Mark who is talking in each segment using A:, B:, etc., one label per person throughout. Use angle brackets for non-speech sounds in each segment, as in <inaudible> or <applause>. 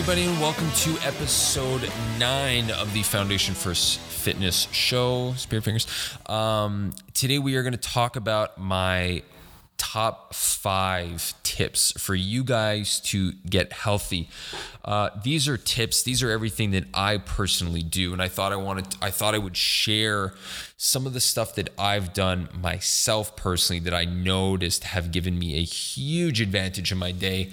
A: everybody, and welcome to episode nine of the Foundation First Fitness Show. Spirit Fingers. Um, today, we are going to talk about my top five tips for you guys to get healthy. Uh, these are tips. These are everything that I personally do, and I thought I wanted. I thought I would share some of the stuff that I've done myself personally that I noticed have given me a huge advantage in my day.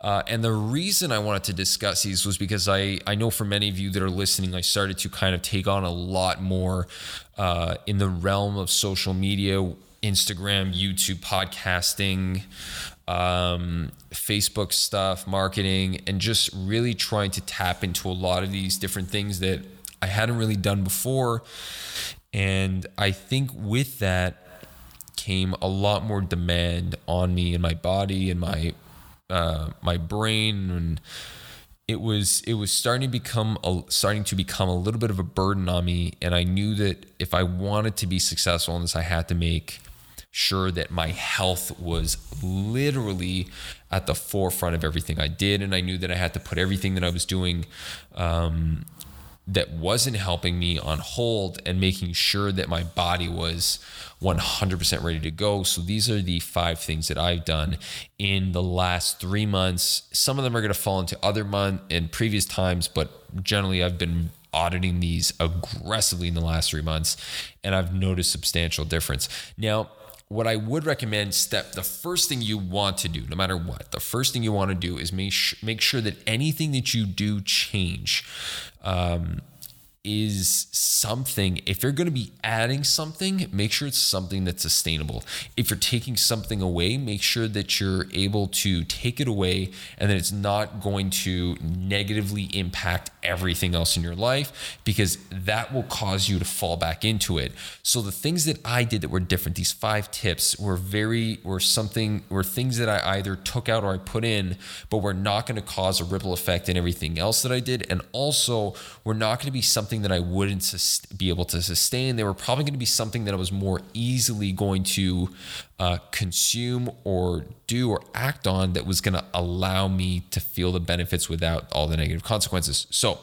A: Uh, and the reason I wanted to discuss these was because I I know for many of you that are listening, I started to kind of take on a lot more uh, in the realm of social media Instagram, YouTube, podcasting, um, Facebook stuff, marketing, and just really trying to tap into a lot of these different things that I hadn't really done before. And I think with that came a lot more demand on me and my body and my uh, my brain and it was it was starting to become a, starting to become a little bit of a burden on me and I knew that if I wanted to be successful in this I had to make sure that my health was literally at the forefront of everything I did. And I knew that I had to put everything that I was doing um, that wasn't helping me on hold and making sure that my body was 100% ready to go. So these are the five things that I've done in the last three months. Some of them are going to fall into other month and previous times, but generally I've been auditing these aggressively in the last three months and I've noticed substantial difference. Now, what I would recommend step the first thing you want to do no matter what the first thing you want to do is make sh- make sure that anything that you do change. Um, is something, if you're going to be adding something, make sure it's something that's sustainable. If you're taking something away, make sure that you're able to take it away and that it's not going to negatively impact everything else in your life because that will cause you to fall back into it. So the things that I did that were different, these five tips were very, were something, were things that I either took out or I put in, but were not going to cause a ripple effect in everything else that I did. And also, were not going to be something something that I wouldn't sus- be able to sustain. They were probably going to be something that I was more easily going to uh, consume or do or act on that was going to allow me to feel the benefits without all the negative consequences. So,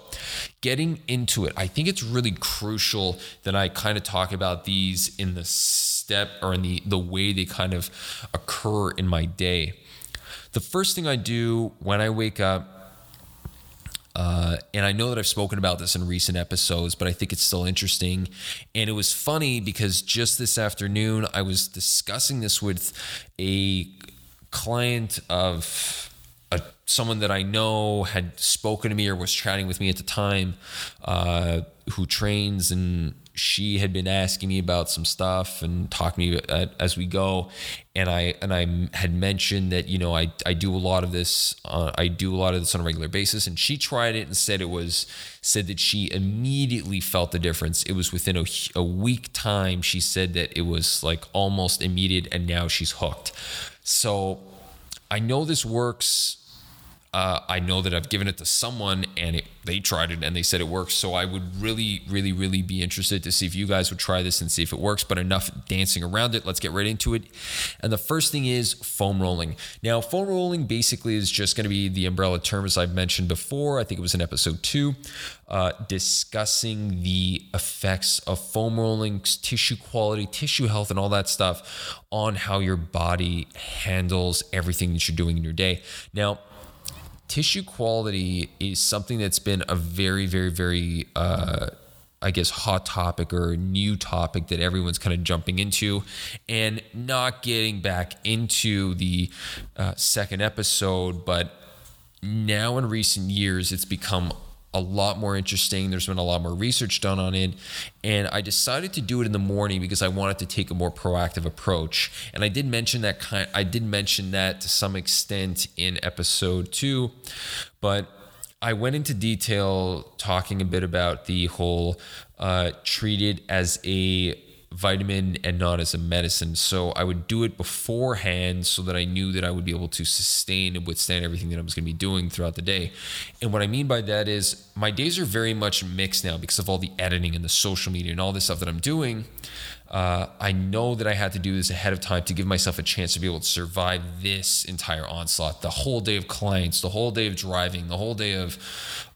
A: getting into it, I think it's really crucial that I kind of talk about these in the step or in the, the way they kind of occur in my day. The first thing I do when I wake up uh, and I know that I've spoken about this in recent episodes, but I think it's still interesting. And it was funny because just this afternoon, I was discussing this with a client of a, someone that I know had spoken to me or was chatting with me at the time, uh, who trains and she had been asking me about some stuff and talking to me as we go. And i and i had mentioned that you know i i do a lot of this uh, i do a lot of this on a regular basis. And she tried it and said it was said that she immediately felt the difference. It was within a, a week time she said that it was like almost immediate and now she's hooked. So i know this works uh, I know that I've given it to someone and it, they tried it and they said it works. So I would really, really, really be interested to see if you guys would try this and see if it works. But enough dancing around it. Let's get right into it. And the first thing is foam rolling. Now, foam rolling basically is just going to be the umbrella term, as I've mentioned before. I think it was in episode two, uh, discussing the effects of foam rolling, tissue quality, tissue health, and all that stuff on how your body handles everything that you're doing in your day. Now, tissue quality is something that's been a very, very, very, uh, I guess, hot topic or new topic that everyone's kind of jumping into and not getting back into the uh, second episode. But now in recent years, it's become a lot more interesting. There's been a lot more research done on it. And I decided to do it in the morning because I wanted to take a more proactive approach. And I did mention that kind I did mention that to some extent in episode two, but I went into detail talking a bit about the whole uh, treated as a vitamin and not as a medicine. So I would do it beforehand so that I knew that I would be able to sustain and withstand everything that I was going to be doing throughout the day. And what I mean by that is my days are very much mixed now because of all the editing and the social media and all this stuff that I'm doing. Uh, I know that I had to do this ahead of time to give myself a chance to be able to survive this entire onslaught the whole day of clients, the whole day of driving, the whole day of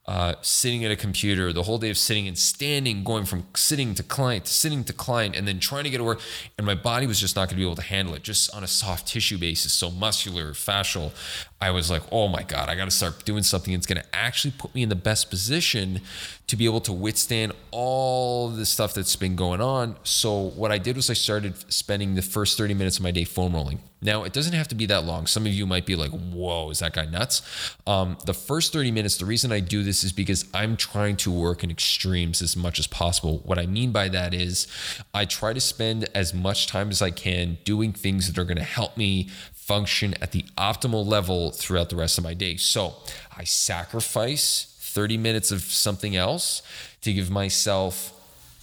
A: uh, sitting at a computer, the whole day of sitting and standing, going from sitting to client to sitting to client, and then trying to get to work. And my body was just not going to be able to handle it, just on a soft tissue basis. So muscular, fascial. I was like, oh my God, I got to start doing something that's going to actually put me in the best position to be able to withstand all the stuff that's been going on. So what I did was I started spending the first 30 minutes of my day foam rolling. Now, it doesn't have to be that long. Some of you might be like, whoa, is that guy nuts? Um, the first 30 minutes, the reason I do this is because I'm trying to work in extremes as much as possible. What I mean by that is I try to spend as much time as I can doing things that are going to help me function at the optimal level throughout the rest of my day. So I sacrifice 30 minutes of something else to give myself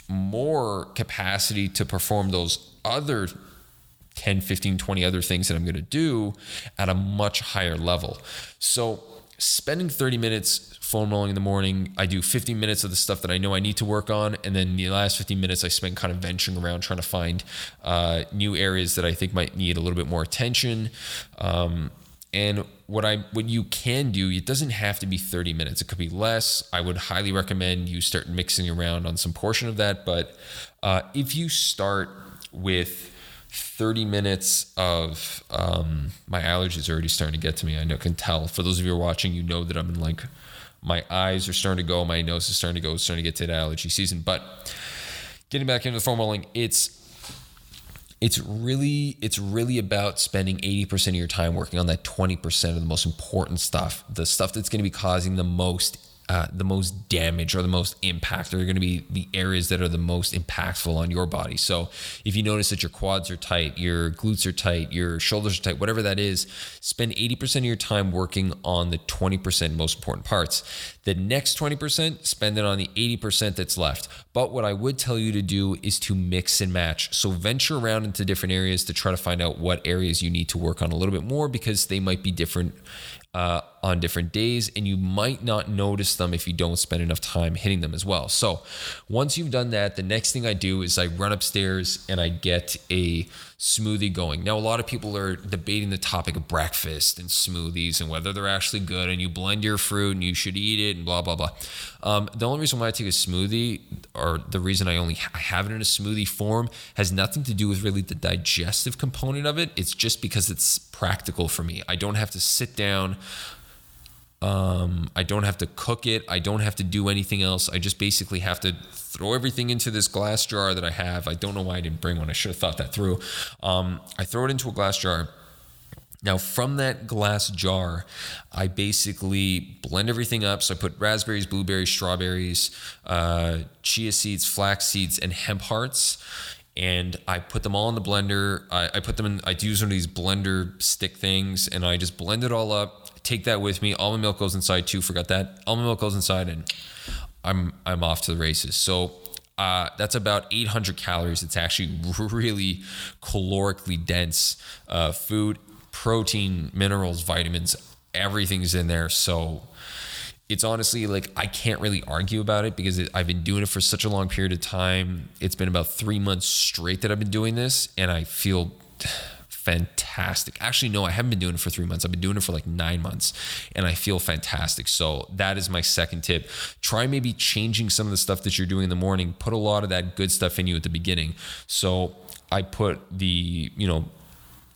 A: more capacity to perform those other 10, 15, 20 other things that I'm going to do at a much higher level. So, spending 30 minutes foam rolling in the morning, I do 15 minutes of the stuff that I know I need to work on. And then the last 15 minutes, I spend kind of venturing around trying to find uh, new areas that I think might need a little bit more attention. Um, and what I what you can do, it doesn't have to be 30 minutes. It could be less. I would highly recommend you start mixing around on some portion of that. But uh, if you start with 30 minutes of um, my allergies are already starting to get to me. I know can tell. For those of you who are watching, you know that I'm in like my eyes are starting to go, my nose is starting to go, starting to get to the allergy season. But getting back into the foam rolling, it's it's really it's really about spending 80% of your time working on that 20% of the most important stuff the stuff that's going to be causing the most uh, the most damage or the most impact are going to be the areas that are the most impactful on your body. So if you notice that your quads are tight, your glutes are tight, your shoulders are tight, whatever that is, spend 80% of your time working on the 20% most important parts. The next 20%, spend it on the 80% that's left. But what I would tell you to do is to mix and match. So venture around into different areas to try to find out what areas you need to work on a little bit more because they might be different uh, on different days, and you might not notice them if you don't spend enough time hitting them as well. So, once you've done that, the next thing I do is I run upstairs and I get a smoothie going. Now, a lot of people are debating the topic of breakfast and smoothies and whether they're actually good, and you blend your fruit and you should eat it and blah blah blah. Um, the only reason why I take a smoothie, or the reason I only have it in a smoothie form, has nothing to do with really the digestive component of it. It's just because it's practical for me. I don't have to sit down. Um, I don't have to cook it. I don't have to do anything else. I just basically have to throw everything into this glass jar that I have. I don't know why I didn't bring one. I should have thought that through. Um, I throw it into a glass jar. Now, from that glass jar, I basically blend everything up. So I put raspberries, blueberries, strawberries, uh, chia seeds, flax seeds, and hemp hearts. And I put them all in the blender. I, I put them in, I use one of these blender stick things, and I just blend it all up. Take that with me. Almond milk goes inside too. Forgot that. Almond milk goes inside, and I'm I'm off to the races. So uh, that's about 800 calories. It's actually <laughs> really calorically dense uh, food, protein, minerals, vitamins, everything's in there. So it's honestly like I can't really argue about it because it, I've been doing it for such a long period of time. It's been about three months straight that I've been doing this, and I feel fantastic. Actually, no, I haven't been doing it for three months. I've been doing it for like nine months and I feel fantastic. So, that is my second tip. Try maybe changing some of the stuff that you're doing in the morning. Put a lot of that good stuff in you at the beginning. So, I put the, you know,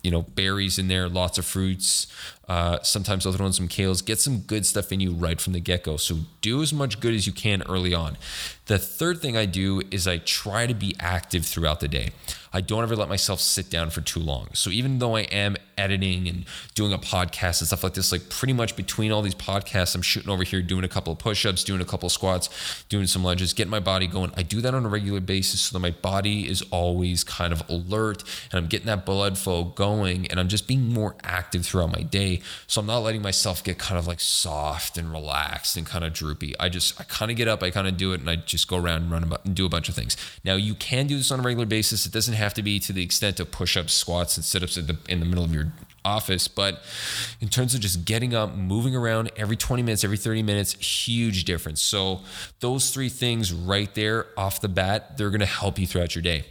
A: you know, berries in there, lots of fruits. Uh, sometimes I'll throw in some kales. Get some good stuff in you right from the get go. So do as much good as you can early on. The third thing I do is I try to be active throughout the day. I don't ever let myself sit down for too long. So even though I am editing and doing a podcast and stuff like this, like pretty much between all these podcasts, I'm shooting over here doing a couple of push ups, doing a couple of squats, doing some lunges, getting my body going. I do that on a regular basis so that my body is always kind of alert and I'm getting that blood flow going and I'm just being more active throughout my day So I'm not letting myself get kind of like soft and relaxed and kind of droopy. I just, I kind of get up, I kind of do it, and I just go around and run about and do a bunch of things. Now, you can do this on a regular basis. It doesn't have to be to the extent of push ups, squats, and sit ups in the, in the middle of your office. But in terms of just getting up, moving around every 20 minutes, every 30 minutes, huge difference. So those three things right there off the bat, they're going to help you throughout your day.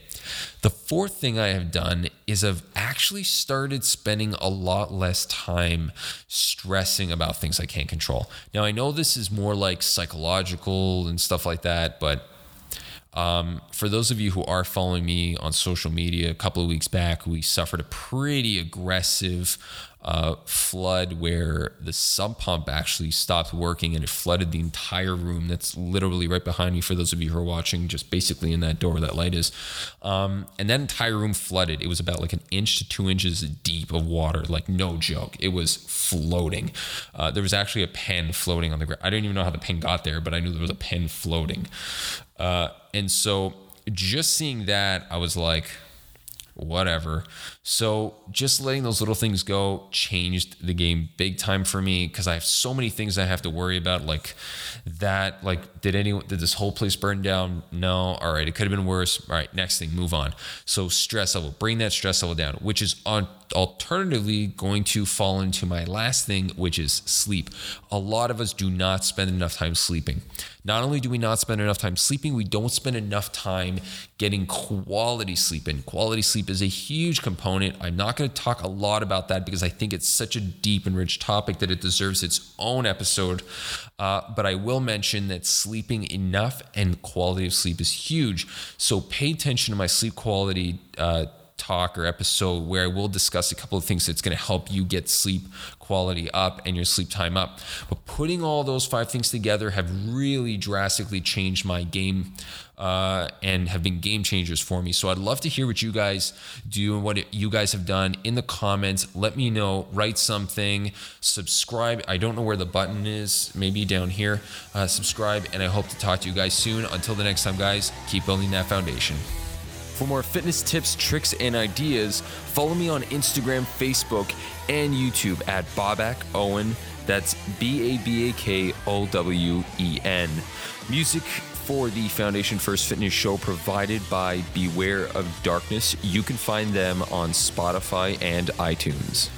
A: The fourth thing I have done is I've actually started spending a lot less time stressing about things I can't control. Now, I know this is more like psychological and stuff like that, but um, for those of you who are following me on social media, a couple of weeks back, we suffered a pretty aggressive uh, flood where the sump pump actually stopped working and it flooded the entire room. That's literally right behind me for those of you who are watching, just basically in that door where that light is. Um, and that entire room flooded. It was about like an inch to two inches deep of water, like no joke. It was floating. Uh, there was actually a pen floating on the ground. I didn't even know how the pen got there, but I knew there was a pen floating. Uh, and so just seeing that, I was like, whatever. So just letting those little things go changed the game big time for me because I have so many things I have to worry about. Like that, like, did anyone, did this whole place burn down? No. All right. It could have been worse. All right. Next thing, move on. So stress level, bring that stress level down, which is on alternatively going to fall into my last thing, which is sleep. A lot of us do not spend enough time sleeping. Not only do we not spend enough time sleeping, we don't spend enough time getting quality sleep. And quality sleep is a huge component. I'm not going to talk a lot about that because I think it's such a deep and rich topic that it deserves its own episode. Uh, but I will mention that sleeping enough and quality of sleep is huge. So pay attention to my sleep quality. Uh, talk or episode where I will discuss a couple of things that's going to help you get sleep quality up and your sleep time up. But putting all those five things together have really drastically changed my game uh, and have been game changers for me. So I'd love to hear what you guys do and what you guys have done in the comments. Let me know, write something, subscribe. I don't know where the button is, maybe down here. Uh, subscribe, and I hope to talk to you guys soon. Until the next time, guys, keep building that foundation. For more fitness tips, tricks, and ideas, follow me on Instagram, Facebook, and YouTube at Babak Owen. That's B A B A K O W E N. Music for the Foundation First Fitness Show provided by Beware of Darkness. You can find them on Spotify and iTunes.